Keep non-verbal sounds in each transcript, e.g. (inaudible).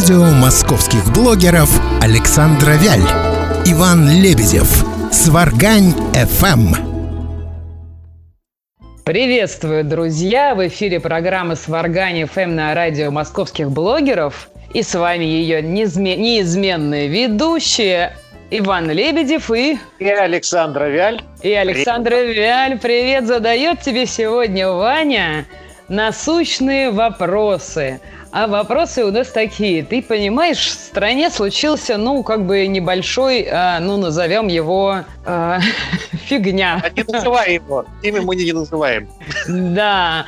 радио московских блогеров Александра Вяль, Иван Лебедев, Сваргань ФМ. Приветствую, друзья! В эфире программы «Сваргань ФМ» на радио московских блогеров. И с вами ее неизменные ведущие Иван Лебедев и... И Александра Вяль. И Александра привет. Вяль. Привет задает тебе сегодня Ваня насущные вопросы. А вопросы у нас такие. Ты понимаешь, в стране случился, ну, как бы небольшой, э, ну, назовем его э, (laughs) фигня. А не называй его. Имя мы не называем. Да.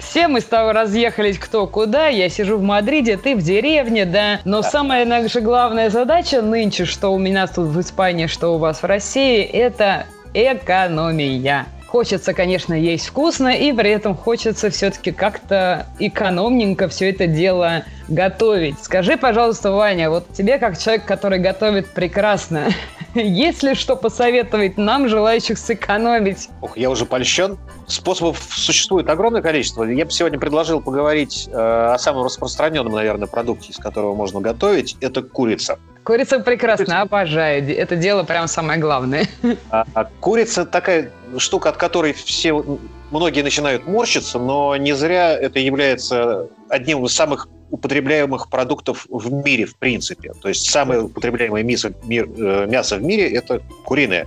Все мы с тобой разъехались кто куда. Я сижу в Мадриде, ты в деревне, да. Но да. самая наша главная задача нынче, что у меня тут в Испании, что у вас в России, это экономия. Хочется, конечно, есть вкусно, и при этом хочется все-таки как-то экономненько все это дело готовить. Скажи, пожалуйста, Ваня, вот тебе, как человек, который готовит прекрасно, (laughs) есть ли что посоветовать нам, желающих сэкономить? Ох, я уже польщен. Способов существует огромное количество. Я бы сегодня предложил поговорить э, о самом распространенном, наверное, продукте, из которого можно готовить. Это курица. Курица прекрасно, курица. обожаю. Это дело прям самое главное. (laughs) А, а курица такая штука, от которой все многие начинают морщиться, но не зря это является одним из самых употребляемых продуктов в мире, в принципе. То есть самое употребляемое мясо, мир, э, мясо в мире – это куриное.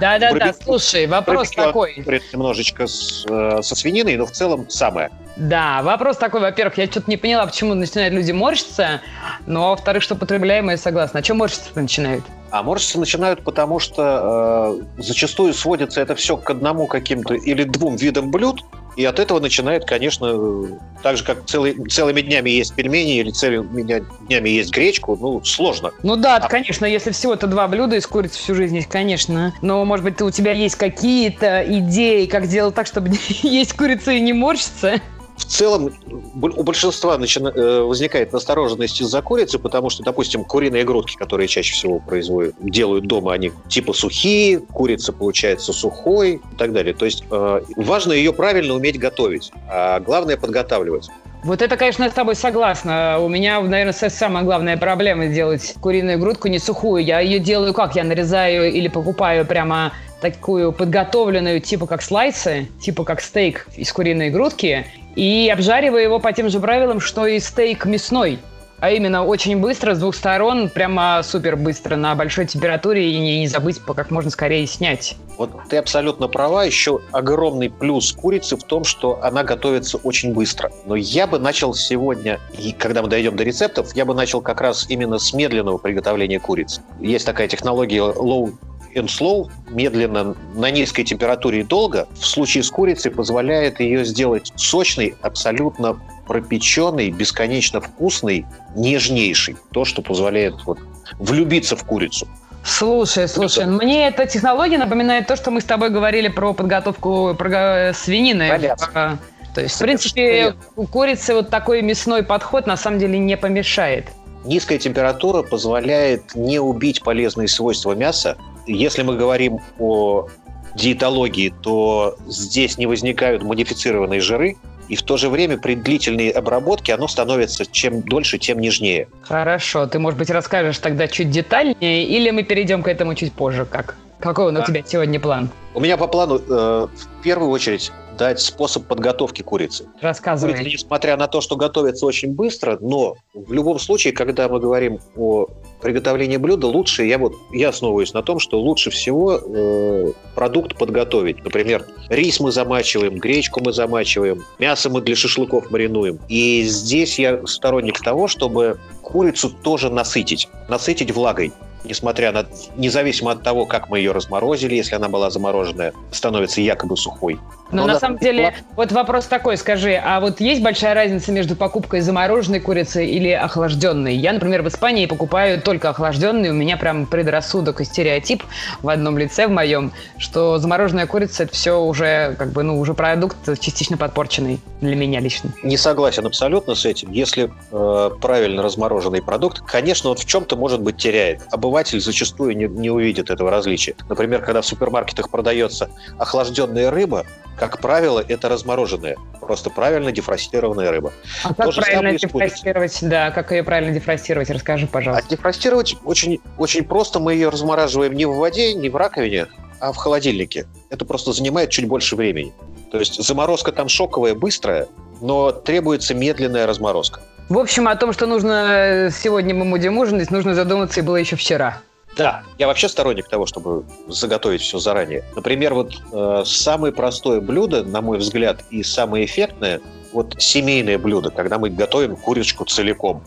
Да-да-да, слушай, вопрос такой. Немножечко с, э, со свининой, но в целом самое. Да, вопрос такой, во-первых, я что-то не поняла, почему начинают люди морщиться, но, во-вторых, что потребляемые согласна. А чем морщиться начинают? А морщиться начинают, потому что э, зачастую сводится это все к одному каким-то или двум видам блюд, и от этого начинает, конечно, так же, как целый, целыми днями есть пельмени или целыми днями есть гречку, ну, сложно. Ну да, а... конечно, если всего-то два блюда из курицы всю жизнь есть, конечно. Но, может быть, у тебя есть какие-то идеи, как делать так, чтобы (laughs) есть курица и не морщиться? В целом у большинства начина... Э, возникает настороженность из-за курицы, потому что, допустим, куриные грудки, которые чаще всего производят, делают дома, они типа сухие, курица получается сухой и так далее. То есть э, важно ее правильно уметь готовить, а главное подготавливать. Вот это, конечно, я с тобой согласна. У меня, наверное, самая главная проблема сделать куриную грудку не сухую. Я ее делаю как? Я нарезаю или покупаю прямо такую подготовленную, типа как слайсы, типа как стейк из куриной грудки, и обжариваю его по тем же правилам, что и стейк мясной. А именно очень быстро, с двух сторон, прямо супер быстро, на большой температуре, и не, не забыть как можно скорее снять. Вот ты абсолютно права. Еще огромный плюс курицы в том, что она готовится очень быстро. Но я бы начал сегодня, и когда мы дойдем до рецептов, я бы начал как раз именно с медленного приготовления курицы. Есть такая технология low and slow, медленно, на низкой температуре и долго, в случае с курицей позволяет ее сделать сочной, абсолютно пропеченной, бесконечно вкусной, нежнейшей. То, что позволяет вот, влюбиться в курицу. Слушай, слушай, мне эта технология напоминает то, что мы с тобой говорили про подготовку про свинины. Понятно. То есть, в принципе, у курицы вот такой мясной подход на самом деле не помешает. Низкая температура позволяет не убить полезные свойства мяса, если мы говорим о диетологии, то здесь не возникают модифицированные жиры, и в то же время при длительной обработке оно становится чем дольше, тем нежнее. Хорошо, ты, может быть, расскажешь тогда чуть детальнее, или мы перейдем к этому чуть позже, как? Какой он у тебя сегодня план? У меня по плану, э, в первую очередь, дать способ подготовки курицы. Рассказывай. Курица, несмотря на то, что готовится очень быстро, но в любом случае, когда мы говорим о приготовлении блюда, лучше, я вот я основываюсь на том, что лучше всего э, продукт подготовить. Например, рис мы замачиваем, гречку мы замачиваем, мясо мы для шашлыков маринуем. И здесь я сторонник того, чтобы курицу тоже насытить, насытить влагой несмотря на, независимо от того, как мы ее разморозили, если она была замороженная, становится якобы сухой. Но, Но на самом деле, вот вопрос такой, скажи, а вот есть большая разница между покупкой замороженной курицы или охлажденной? Я, например, в Испании покупаю только охлажденные, у меня прям предрассудок и стереотип в одном лице в моем, что замороженная курица это все уже как бы, ну, уже продукт частично подпорченный для меня лично. Не согласен абсолютно с этим. Если э, правильно размороженный продукт, конечно, вот в чем-то, может быть, теряет. Обыватель зачастую не, не увидит этого различия. Например, когда в супермаркетах продается охлажденная рыба, как правило, это размороженная, просто правильно дефростированная рыба. А как правильно дефростировать? Да, как ее правильно дефростировать? Расскажи, пожалуйста. А дефростировать очень, очень просто. Мы ее размораживаем не в воде, не в раковине, а в холодильнике. Это просто занимает чуть больше времени. То есть заморозка там шоковая, быстрая, но требуется медленная разморозка. В общем, о том, что нужно сегодня мы будем ужинать, нужно задуматься и было еще вчера. Да, я вообще сторонник того, чтобы заготовить все заранее. Например, вот э, самое простое блюдо, на мой взгляд, и самое эффектное, вот семейное блюдо, когда мы готовим курочку целиком,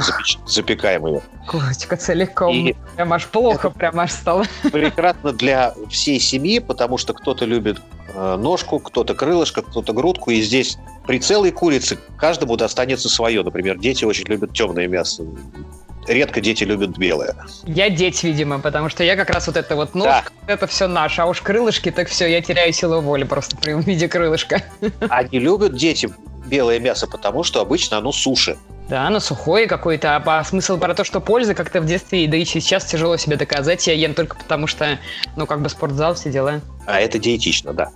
запеч... запекаем ее. Курочка целиком. И прям аж плохо, прям аж стало. Прекрасно для всей семьи, потому что кто-то любит э, ножку, кто-то крылышко, кто-то грудку, и здесь при целой курице каждому достанется свое. Например, дети очень любят темное мясо редко дети любят белое. Я деть, видимо, потому что я как раз вот это вот ножка, да. это все наше, а уж крылышки, так все, я теряю силу воли просто при (laughs) виде крылышка. Они любят дети белое мясо, потому что обычно оно суши. Да, оно сухое какое-то, а, а смысл про то, что польза как-то в детстве, да и сейчас тяжело себе доказать. Я ем только потому, что, ну, как бы спортзал, все дела. А это диетично, да.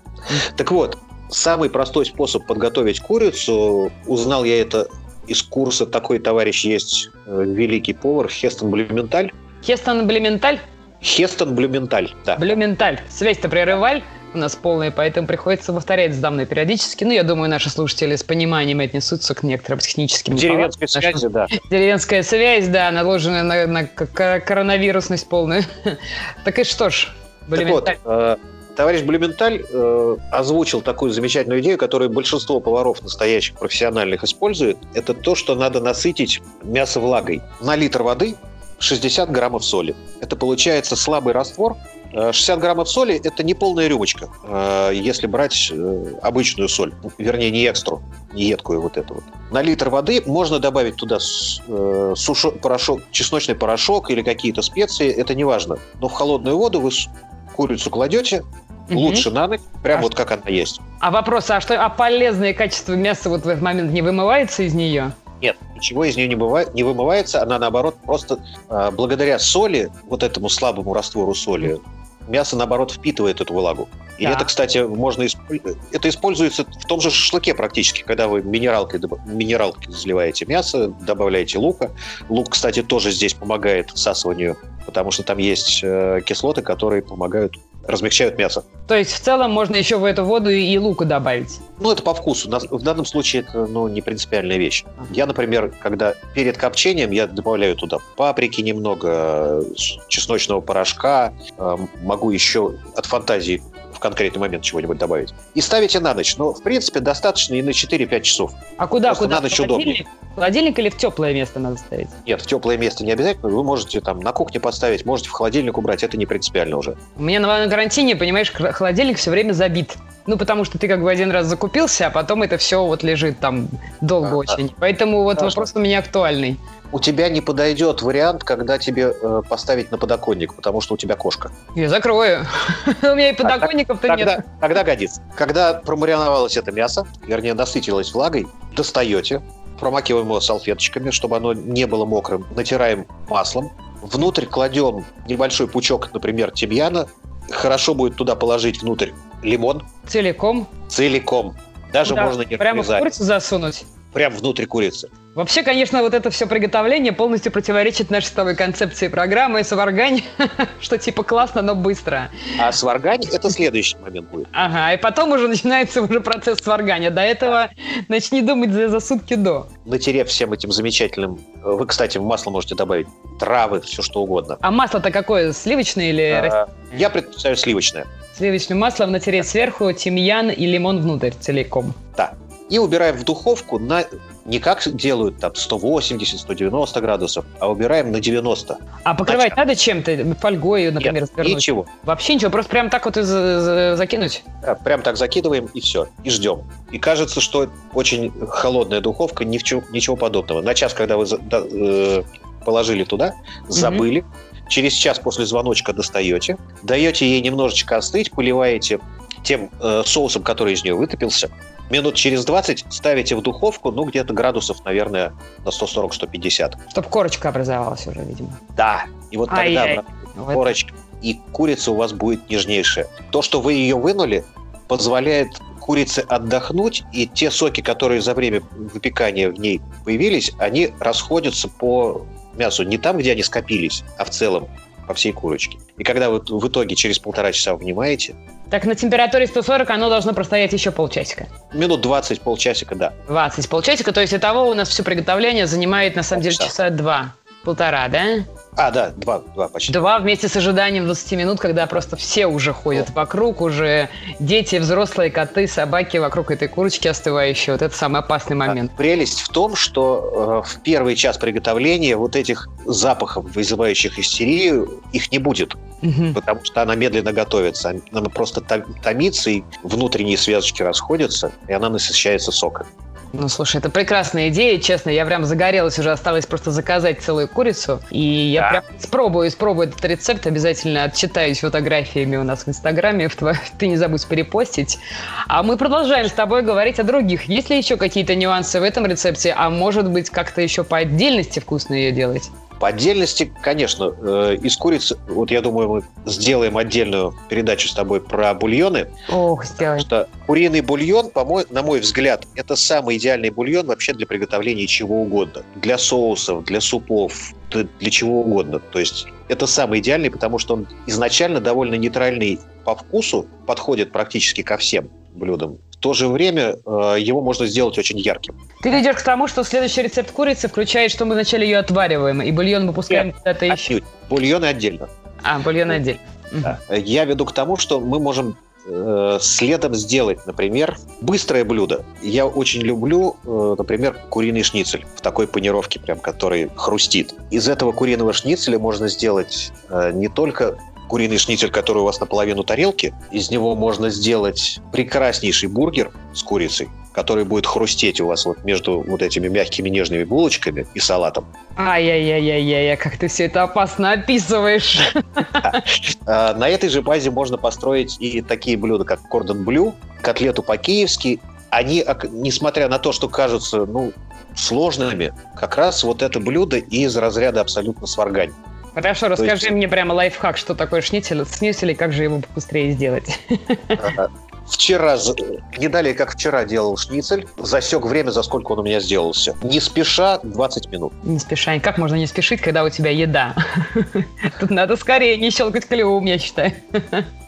Так вот, самый простой способ подготовить курицу, узнал я это из курса такой товарищ есть, э, великий повар Хестон Блюменталь. Хестон Блюменталь? Хестон Блюменталь, да. Блюменталь. Связь-то прерываль у нас полная, поэтому приходится повторять с дамной периодически. Ну, я думаю, наши слушатели с пониманием отнесутся к некоторым техническим Деревенская связь, да. (laughs) Деревенская связь, да, наложенная на, на коронавирусность полную. (laughs) так и что ж, Блюменталь. Так вот, э, товарищ Блюменталь э, озвучил такую замечательную идею, которую большинство поваров настоящих профессиональных использует. Это то, что надо насытить мясо влагой. На литр воды 60 граммов соли. Это получается слабый раствор. 60 э, граммов соли – это не полная рюмочка, э, если брать э, обычную соль, вернее, не экстру, не едкую вот эту вот. На литр воды можно добавить туда сушо, порошок, чесночный порошок или какие-то специи, это не важно. Но в холодную воду вы курицу кладете, Угу. Лучше на ночь, прям а вот как она есть. А вопрос, а что, а полезное качество мяса вот в этот момент не вымывается из нее? Нет, ничего из нее не, бывает, не вымывается, она наоборот просто э, благодаря соли, вот этому слабому раствору соли, мясо наоборот впитывает эту влагу. И да. это, кстати, можно это используется в том же шашлыке практически, когда вы минералкой, минералкой заливаете мясо, добавляете лука. Лук, кстати, тоже здесь помогает всасыванию, потому что там есть э, кислоты, которые помогают размягчают мясо. То есть в целом можно еще в эту воду и лука добавить? Ну, это по вкусу. В данном случае это ну, не принципиальная вещь. Я, например, когда перед копчением я добавляю туда паприки немного, чесночного порошка, э, могу еще от фантазии в конкретный момент чего-нибудь добавить. И ставите на ночь. Но, в принципе, достаточно и на 4-5 часов. А куда? Просто куда? на ночь удобнее. Холодильник или в теплое место надо ставить? Нет, в теплое место не обязательно. Вы можете там на кухне поставить, можете в холодильник убрать. Это не принципиально уже. У меня на карантине, понимаешь, холодильник все время забит. Ну, потому что ты как бы один раз закупился, а потом это все вот лежит там долго а, очень. Поэтому вот Хорошо. вопрос у меня актуальный у тебя не подойдет вариант, когда тебе э, поставить на подоконник, потому что у тебя кошка. Я закрою. (laughs) У меня и подоконников-то нет. Тогда годится. Когда промариновалось это мясо, вернее, насытилось влагой, достаете, промакиваем его салфеточками, чтобы оно не было мокрым, натираем маслом, внутрь кладем небольшой пучок, например, тимьяна, хорошо будет туда положить внутрь лимон. Целиком? Целиком. Даже Куда? можно не Прямо в курицу засунуть? Прямо внутрь курицы. Вообще, конечно, вот это все приготовление полностью противоречит нашей с тобой концепции программы «Сваргань», (laughs) что типа классно, но быстро. А сваргань – это следующий момент будет. Ага, и потом уже начинается уже процесс сваргания. До этого начни думать за, за сутки до. Натерев всем этим замечательным... Вы, кстати, в масло можете добавить травы, все что угодно. А масло-то какое, сливочное или а, Я предпочитаю сливочное. Сливочным маслом натереть сверху тимьян и лимон внутрь целиком. Да. И убираем в духовку на не как делают там 180-190 градусов, а убираем на 90. А покрывать Начало. надо чем-то? Фольгой, например, Нет, развернуть? ничего. Вообще ничего, просто прям так вот и закинуть? Да, прям так закидываем и все, и ждем. И кажется, что очень холодная духовка, ничего, ничего подобного. На час, когда вы э, положили туда, забыли, угу. через час после звоночка достаете, даете ей немножечко остыть, поливаете тем э, соусом, который из нее вытопился, минут через 20 ставите в духовку, ну, где-то градусов, наверное, на 140-150. Чтобы корочка образовалась уже, видимо. Да, и вот тогда корочка, и курица у вас будет нежнейшая. То, что вы ее вынули, позволяет курице отдохнуть, и те соки, которые за время выпекания в ней появились, они расходятся по мясу не там, где они скопились, а в целом по всей курочке. И когда вы в итоге через полтора часа внимаете... Так на температуре 140 оно должно простоять еще полчасика. Минут 20, полчасика, да. 20, полчасика. То есть и того у нас все приготовление занимает на самом деле часа два. Полтора, да? А, да, два, два почти. Два вместе с ожиданием 20 минут, когда просто все уже ходят вокруг, уже дети, взрослые, коты, собаки вокруг этой курочки остывающей. Вот это самый опасный момент. А, прелесть в том, что э, в первый час приготовления вот этих запахов, вызывающих истерию, их не будет. Угу. Потому что она медленно готовится. Она просто томится, и внутренние связочки расходятся, и она насыщается соком. Ну, слушай, это прекрасная идея, честно. Я прям загорелась уже, осталось просто заказать целую курицу. И я да. прям спробую, спробую этот рецепт. Обязательно отчитаюсь фотографиями у нас в Инстаграме. В твой... (laughs) Ты не забудь перепостить. А мы продолжаем с тобой говорить о других. Есть ли еще какие-то нюансы в этом рецепте? А может быть, как-то еще по отдельности вкусно ее делать? По отдельности, конечно, э, из курицы, вот я думаю, мы сделаем отдельную передачу с тобой про бульоны. Ох, сделаем. Потому что куриный бульон, по мой, на мой взгляд, это самый идеальный бульон вообще для приготовления чего угодно. Для соусов, для супов, для чего угодно. То есть это самый идеальный, потому что он изначально довольно нейтральный по вкусу, подходит практически ко всем блюдам. В то же время э, его можно сделать очень ярким. Ты ведешь к тому, что следующий рецепт курицы включает, что мы вначале ее отвариваем, и бульон выпускаем куда-то еще. Бульоны отдельно. А, бульоны отдельно. Да. Я веду к тому, что мы можем э, следом сделать, например, быстрое блюдо. Я очень люблю, э, например, куриный шницель в такой панировке, прям, который хрустит. Из этого куриного шницеля можно сделать э, не только куриный шницель, который у вас наполовину тарелки. Из него можно сделать прекраснейший бургер с курицей, который будет хрустеть у вас вот между вот этими мягкими нежными булочками и салатом. Ай-яй-яй-яй-яй, как ты все это опасно описываешь. А, на этой же базе можно построить и такие блюда, как кордон блю, котлету по-киевски. Они, несмотря на то, что кажутся ну, сложными, как раз вот это блюдо из разряда абсолютно сваргань. Хорошо, расскажи есть... мне прямо лайфхак, что такое шницель, шницель и как же его быстрее сделать. Вчера, не далее, как вчера делал шницель, засек время, за сколько он у меня сделался. Не спеша 20 минут. Не спеша. Как можно не спешить, когда у тебя еда? (laughs) Тут надо скорее не щелкать клювом, я считаю.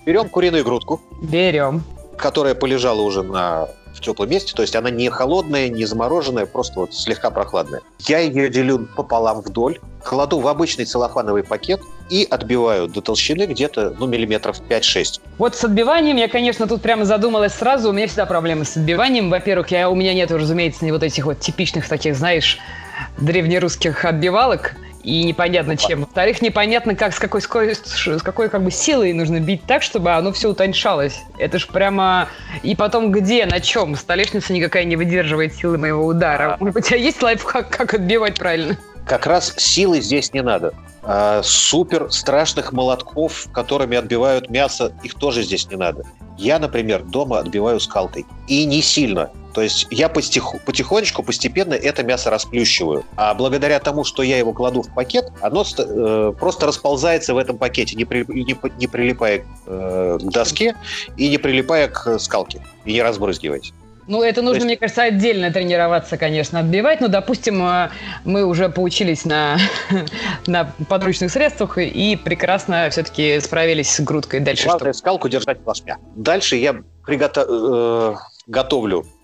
Берем куриную грудку. Берем. Которая полежала уже на в теплом месте, то есть она не холодная, не замороженная, просто вот слегка прохладная. Я ее делю пополам вдоль, кладу в обычный целлофановый пакет и отбиваю до толщины где-то, ну, миллиметров 5-6. Вот с отбиванием я, конечно, тут прямо задумалась сразу. У меня всегда проблемы с отбиванием. Во-первых, я, у меня нет, разумеется, вот этих вот типичных таких, знаешь, древнерусских отбивалок – и непонятно чем. Во-вторых, непонятно, как, с какой, с какой как бы силой нужно бить так, чтобы оно все утоньшалось. Это ж прямо... И потом где, на чем? Столешница никакая не выдерживает силы моего удара. Может быть, у тебя есть лайфхак, как отбивать правильно? Как раз силы здесь не надо. А, супер страшных молотков, которыми отбивают мясо, их тоже здесь не надо. Я, например, дома отбиваю скалкой. И не сильно. То есть я потиху, потихонечку, постепенно это мясо расплющиваю. А благодаря тому, что я его кладу в пакет, оно э, просто расползается в этом пакете, не, при, не, не прилипая э, к доске и не прилипая к скалке. И не разбрызгиваясь. Ну, это нужно, есть... мне кажется, отдельно тренироваться, конечно, отбивать. Но, допустим, э, мы уже поучились на, (laughs) на подручных средствах и прекрасно все-таки справились с грудкой. Дальше Главное, что? скалку держать плашмя. Дальше я приготов...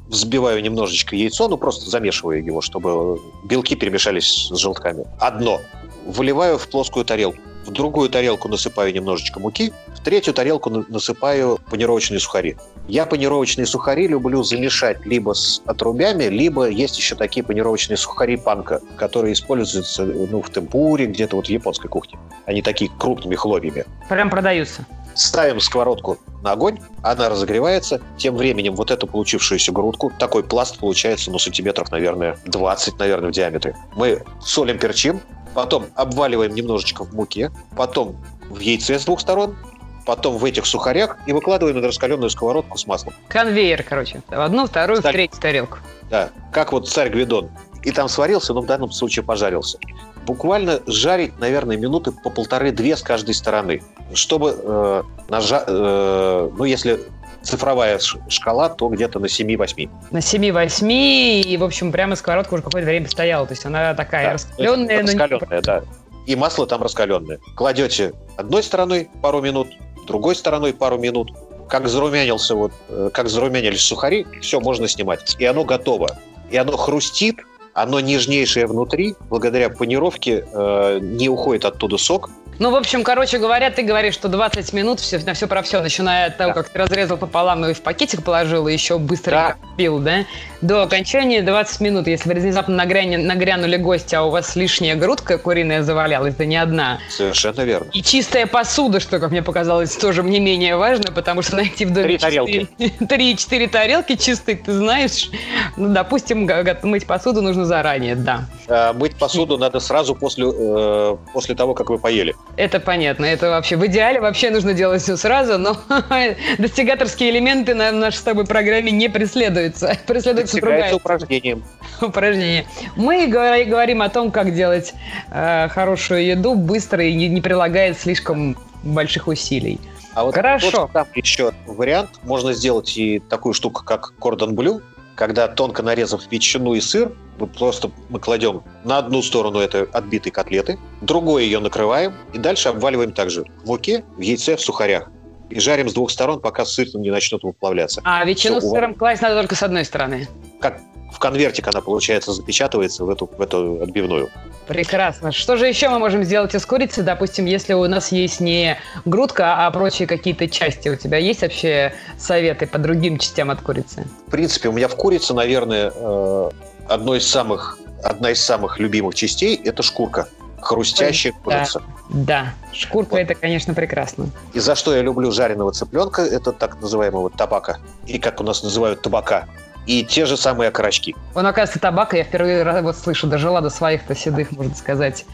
э, взбиваю немножечко яйцо, ну просто замешиваю его, чтобы белки перемешались с желтками. Одно. Выливаю в плоскую тарелку. В другую тарелку насыпаю немножечко муки, в третью тарелку насыпаю панировочные сухари. Я панировочные сухари люблю замешать либо с отрубями, либо есть еще такие панировочные сухари панка, которые используются ну, в темпуре, где-то вот в японской кухне. Они такие крупными хлопьями. Прям продаются. Ставим сковородку на огонь, она разогревается. Тем временем вот эту получившуюся грудку, такой пласт получается, ну, сантиметров, наверное, 20, наверное, в диаметре. Мы солим, перчим, потом обваливаем немножечко в муке, потом в яйце с двух сторон, потом в этих сухарях и выкладываем на раскаленную сковородку с маслом. Конвейер, короче. В одну, вторую, Сталь... в третью тарелку. Да, как вот царь Гвидон. И там сварился, но в данном случае пожарился. Буквально жарить, наверное, минуты по полторы-две с каждой стороны. Чтобы э, нажа... э, ну, если цифровая шкала, то где-то на 7-8. На 7-8, и, в общем, прямо сковородка уже какое-то время стояла. То есть она такая да, раскаленная. Раскаленная, не... да. И масло там раскаленное. Кладете одной стороной пару минут, другой стороной пару минут. Как зарумянился вот, э, как зарумянились сухари, все можно снимать. И оно готово. И оно хрустит, оно нежнейшее внутри, благодаря панировке э, не уходит оттуда сок, ну, в общем, короче говоря, ты говоришь, что 20 минут все, на все про все, начиная от того, да. как ты разрезал пополам и в пакетик положил, и еще быстро да. пил, да? До окончания 20 минут. Если вы внезапно нагрянули, нагрянули гости, а у вас лишняя грудка куриная завалялась, да не одна. Совершенно верно. И чистая посуда, что, как мне показалось, тоже не менее важно, потому что найти в доме... Три тарелки. (laughs) Три-четыре тарелки чистые, ты знаешь. Ну, допустим, мыть посуду нужно заранее, да. А, мыть посуду надо сразу после, э, после того, как вы поели. Это понятно. Это вообще в идеале вообще нужно делать все сразу, но (laughs) достигаторские элементы на нашей с тобой программе не преследуются. (laughs) Преследуется другая. упражнением. (laughs) Упражнение. Мы говорим о том, как делать э, хорошую еду быстро и не, не прилагая слишком больших усилий. А вот Хорошо. Там еще вариант. Можно сделать и такую штуку, как кордон блю, когда тонко нарезав ветчину и сыр, мы просто мы кладем на одну сторону этой отбитой котлеты, другой ее накрываем и дальше обваливаем также в муке, в яйце, в сухарях. И жарим с двух сторон, пока сыр не начнет выплавляться. А ветчину Все, с сыром класть надо только с одной стороны? Как в конвертик она, получается, запечатывается в эту, в эту отбивную. Прекрасно. Что же еще мы можем сделать из курицы? Допустим, если у нас есть не грудка, а прочие какие-то части. У тебя есть вообще советы по другим частям от курицы? В принципе, у меня в курице, наверное, э, одной из самых, одна из самых любимых частей – это шкурка. Хрустящая курица. Да, шкурка вот. это, конечно, прекрасно. И за что я люблю жареного цыпленка, это так называемого табака. И как у нас называют табака и те же самые окорочки. Он, оказывается, табака, я впервые раз вот слышу, дожила до своих-то седых, можно сказать,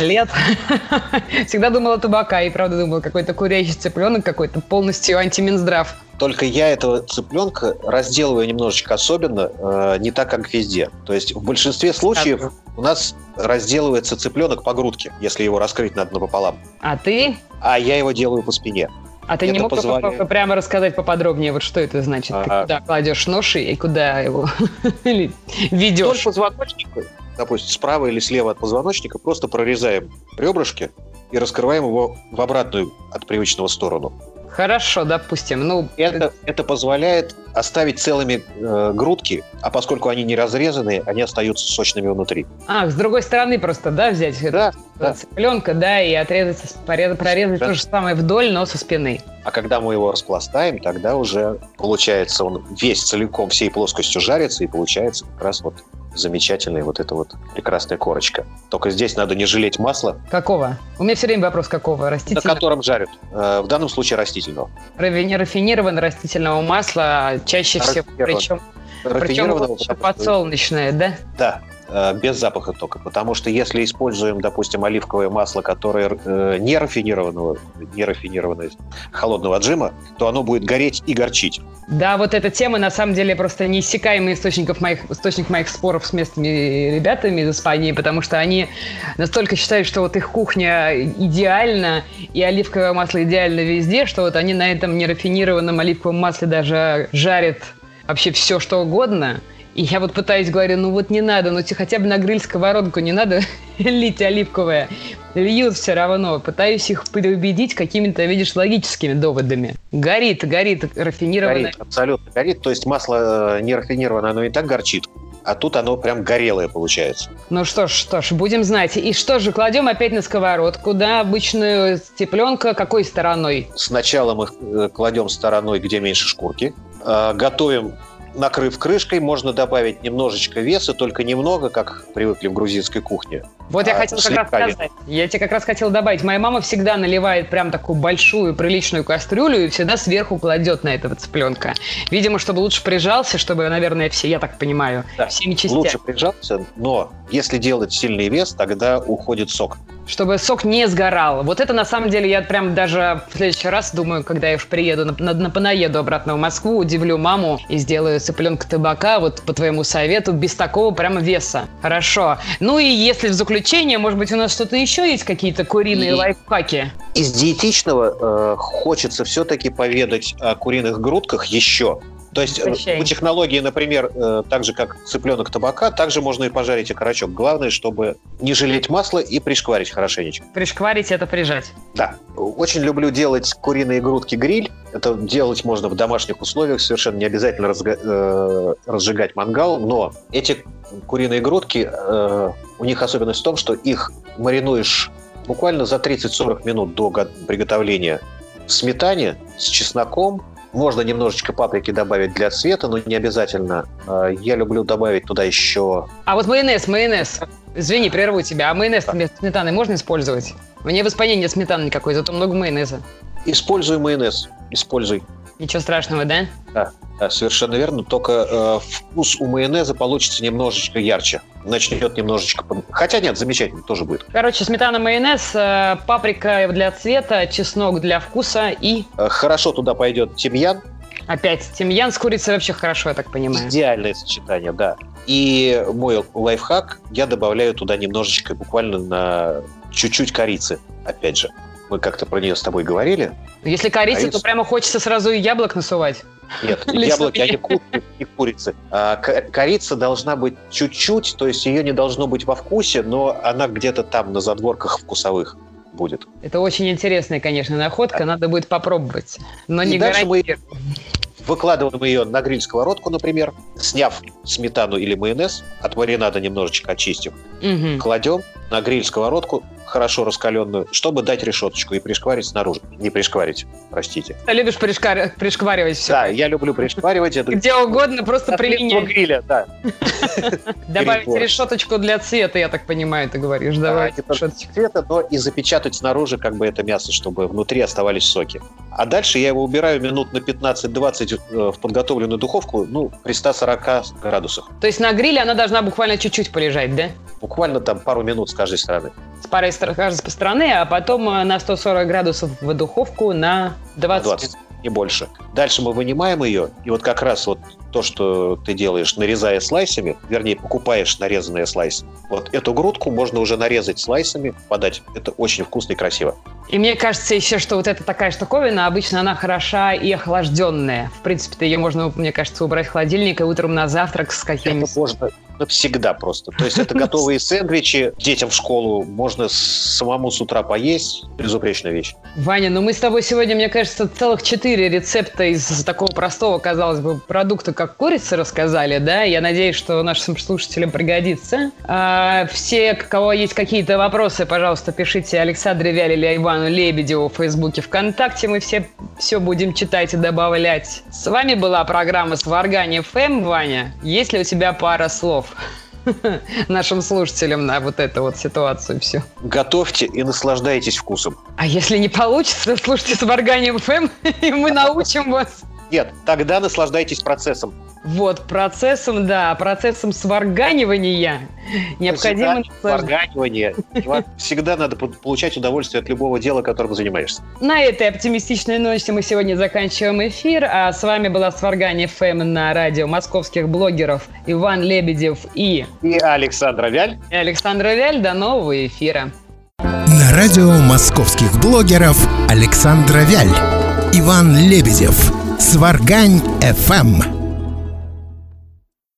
лет. (laughs) Всегда думала табака, и правда думала, какой-то курящий цыпленок какой-то, полностью антиминздрав. Только я этого цыпленка разделываю немножечко особенно, э, не так, как везде. То есть в большинстве случаев у нас разделывается цыпленок по грудке, если его раскрыть надо напополам. А ты? А я его делаю по спине. А ты не мог позволяет... прямо рассказать поподробнее, вот что это значит? А... Ты куда кладешь нож и куда его (laughs) ведешь? Вдоль позвоночника, допустим, справа или слева от позвоночника, просто прорезаем ребрышки и раскрываем его в обратную от привычного сторону. Хорошо, допустим. Ну, это, это позволяет оставить целыми э, грудки, а поскольку они не разрезанные, они остаются сочными внутри. А, с другой стороны просто, да, взять да, да. цыпленка, да, и отрезать, порезать, прорезать да. то же самое вдоль, но со спины. А когда мы его распластаем, тогда уже получается он весь целиком всей плоскостью жарится, и получается как раз вот замечательная вот эта вот прекрасная корочка. Только здесь надо не жалеть масла. Какого? У меня все время вопрос, какого? Растительного? На котором жарят. Э, в данном случае растительного. Рафинированное растительного масла чаще всего, причем, причем подсолнечное, да? Да, без запаха только. Потому что если используем, допустим, оливковое масло, которое э, не рафинированного, не рафинированное холодного отжима, то оно будет гореть и горчить. Да, вот эта тема на самом деле просто неиссякаемый источников моих, источник моих споров с местными ребятами из Испании, потому что они настолько считают, что вот их кухня идеальна, и оливковое масло идеально везде, что вот они на этом нерафинированном оливковом масле даже жарят вообще все, что угодно – и я вот пытаюсь, говорю, ну вот не надо, ну хотя бы на гриль сковородку не надо (laughs) лить оливковое. Льют все равно. Пытаюсь их переубедить какими-то, видишь, логическими доводами. Горит, горит рафинированное. Горит, абсолютно горит. То есть масло э, не рафинированное, оно и так горчит. А тут оно прям горелое получается. Ну что ж, что ж, будем знать. И что же, кладем опять на сковородку, да, обычную цыпленка какой стороной? Сначала мы э, кладем стороной, где меньше шкурки. Э, готовим накрыв крышкой, можно добавить немножечко веса, только немного, как привыкли в грузинской кухне. Вот а, я хотел как раз сказать. Я тебе как раз хотел добавить. Моя мама всегда наливает прям такую большую приличную кастрюлю и всегда сверху кладет на этого цыпленка. Видимо, чтобы лучше прижался, чтобы, наверное, все, я так понимаю, да, всеми частями. Лучше прижался, но если делать сильный вес, тогда уходит сок. Чтобы сок не сгорал. Вот это на самом деле я прям даже в следующий раз думаю, когда я уж приеду на, на, на понаеду обратно в Москву, удивлю маму и сделаю цыпленка табака вот по твоему совету без такого прямо веса. Хорошо. Ну и если в заключение заключение, может быть, у нас что-то еще есть, какие-то куриные И- лайфхаки? Из диетичного э, хочется все-таки поведать о куриных грудках еще. То есть э, Прощай. по технологии, например, э, так же как цыпленок табака, также можно и пожарить окорочок. Главное, чтобы не жалеть масла и пришкварить хорошенечко. Пришкварить это прижать. Да. Очень люблю делать куриные грудки гриль. Это делать можно в домашних условиях, совершенно не обязательно разга- э, разжигать мангал, но эти куриные грудки, э, у них особенность в том, что их маринуешь буквально за 30-40 минут до го- приготовления в сметане с чесноком. Можно немножечко паприки добавить для цвета, но не обязательно. Э, Я люблю добавить туда еще А вот майонез, майонез. Извини, прерву тебя. А майонез вместо сметаны можно использовать? Мне в Испании нет сметаны никакой, зато много майонеза. Используй майонез. Используй. Ничего страшного, да? Да, совершенно верно. Только э, вкус у майонеза получится немножечко ярче. Начнет немножечко... Хотя нет, замечательно, тоже будет. Короче, сметана, майонез, э, паприка для цвета, чеснок для вкуса и Э, Хорошо туда пойдет тимьян. опять тимьян с курицей вообще хорошо, я так понимаю. Идеальное сочетание, да. И мой лайфхак, я добавляю туда немножечко, буквально на чуть-чуть корицы. Опять же, мы как-то про нее с тобой говорили. Если корица, Корица. то прямо хочется сразу и яблок насувать. Нет, (laughs) яблоки, они курицы, не курицы. А ко- корица должна быть чуть-чуть, то есть ее не должно быть во вкусе, но она где-то там на задворках вкусовых будет. Это очень интересная, конечно, находка, надо будет попробовать. Но И не дальше мы- гарантирую. Выкладываем ее на гриль-сковородку, например, сняв сметану или майонез, от маринада немножечко очистив, Мгм. кладем на гриль-сковородку, хорошо раскаленную, чтобы дать решеточку и пришкварить снаружи. Не пришкварить, простите. Любишь пришкар- пришкваривать все. Да, я люблю пришкваривать. Это Где угодно, просто применять. гриля, да. (laughs) Добавить решеточку для цвета, я так понимаю, ты говоришь. Давай решеточку. цвета, но и запечатать снаружи как бы это мясо, чтобы внутри оставались соки. А дальше я его убираю минут на 15-20 э, в подготовленную духовку, ну, при 140 градусах. То есть на гриле она должна буквально чуть-чуть полежать, да? Буквально там пару минут с каждой стороны. С парой каждой стороны, а потом э, на 140 градусов в духовку на 20. 20, не больше. Дальше мы вынимаем ее, и вот как раз вот то, что ты делаешь, нарезая слайсами, вернее, покупаешь нарезанные слайсы, вот эту грудку можно уже нарезать слайсами, подать. Это очень вкусно и красиво. И мне кажется еще, что вот эта такая штуковина, обычно она хороша и охлажденная. В принципе, ее можно, мне кажется, убрать в холодильник и утром на завтрак с Это каким-нибудь... можно навсегда просто. То есть это (laughs) готовые сэндвичи детям в школу, можно самому с утра поесть. Безупречная вещь. Ваня, ну мы с тобой сегодня, мне кажется, целых четыре рецепта из такого простого, казалось бы, продукта, как курица, рассказали, да? Я надеюсь, что нашим слушателям пригодится. А, все, у кого есть какие-то вопросы, пожалуйста, пишите Александре Вяль или Ивану Лебедеву в Фейсбуке, ВКонтакте. Мы все, все будем читать и добавлять. С вами была программа «Сваргани ФМ». Ваня, есть ли у тебя пара слов (laughs) нашим слушателям на вот эту вот ситуацию все? Готовьте и наслаждайтесь вкусом. А если не получится, слушайте с Варганием ФМ, (laughs) и мы научим вас. Нет, тогда наслаждайтесь процессом. Вот, процессом, да, процессом сварганивания необходимо Всегда. Сварганивание. И Всегда надо по- получать удовольствие от любого дела, которым занимаешься. На этой оптимистичной ноте мы сегодня заканчиваем эфир, а с вами была Сваргани ФМ на радио московских блогеров Иван Лебедев и И Александра Вяль. Александр Вяль. До нового эфира. На радио московских блогеров Александра Вяль, Иван Лебедев, Сваргань ФМ.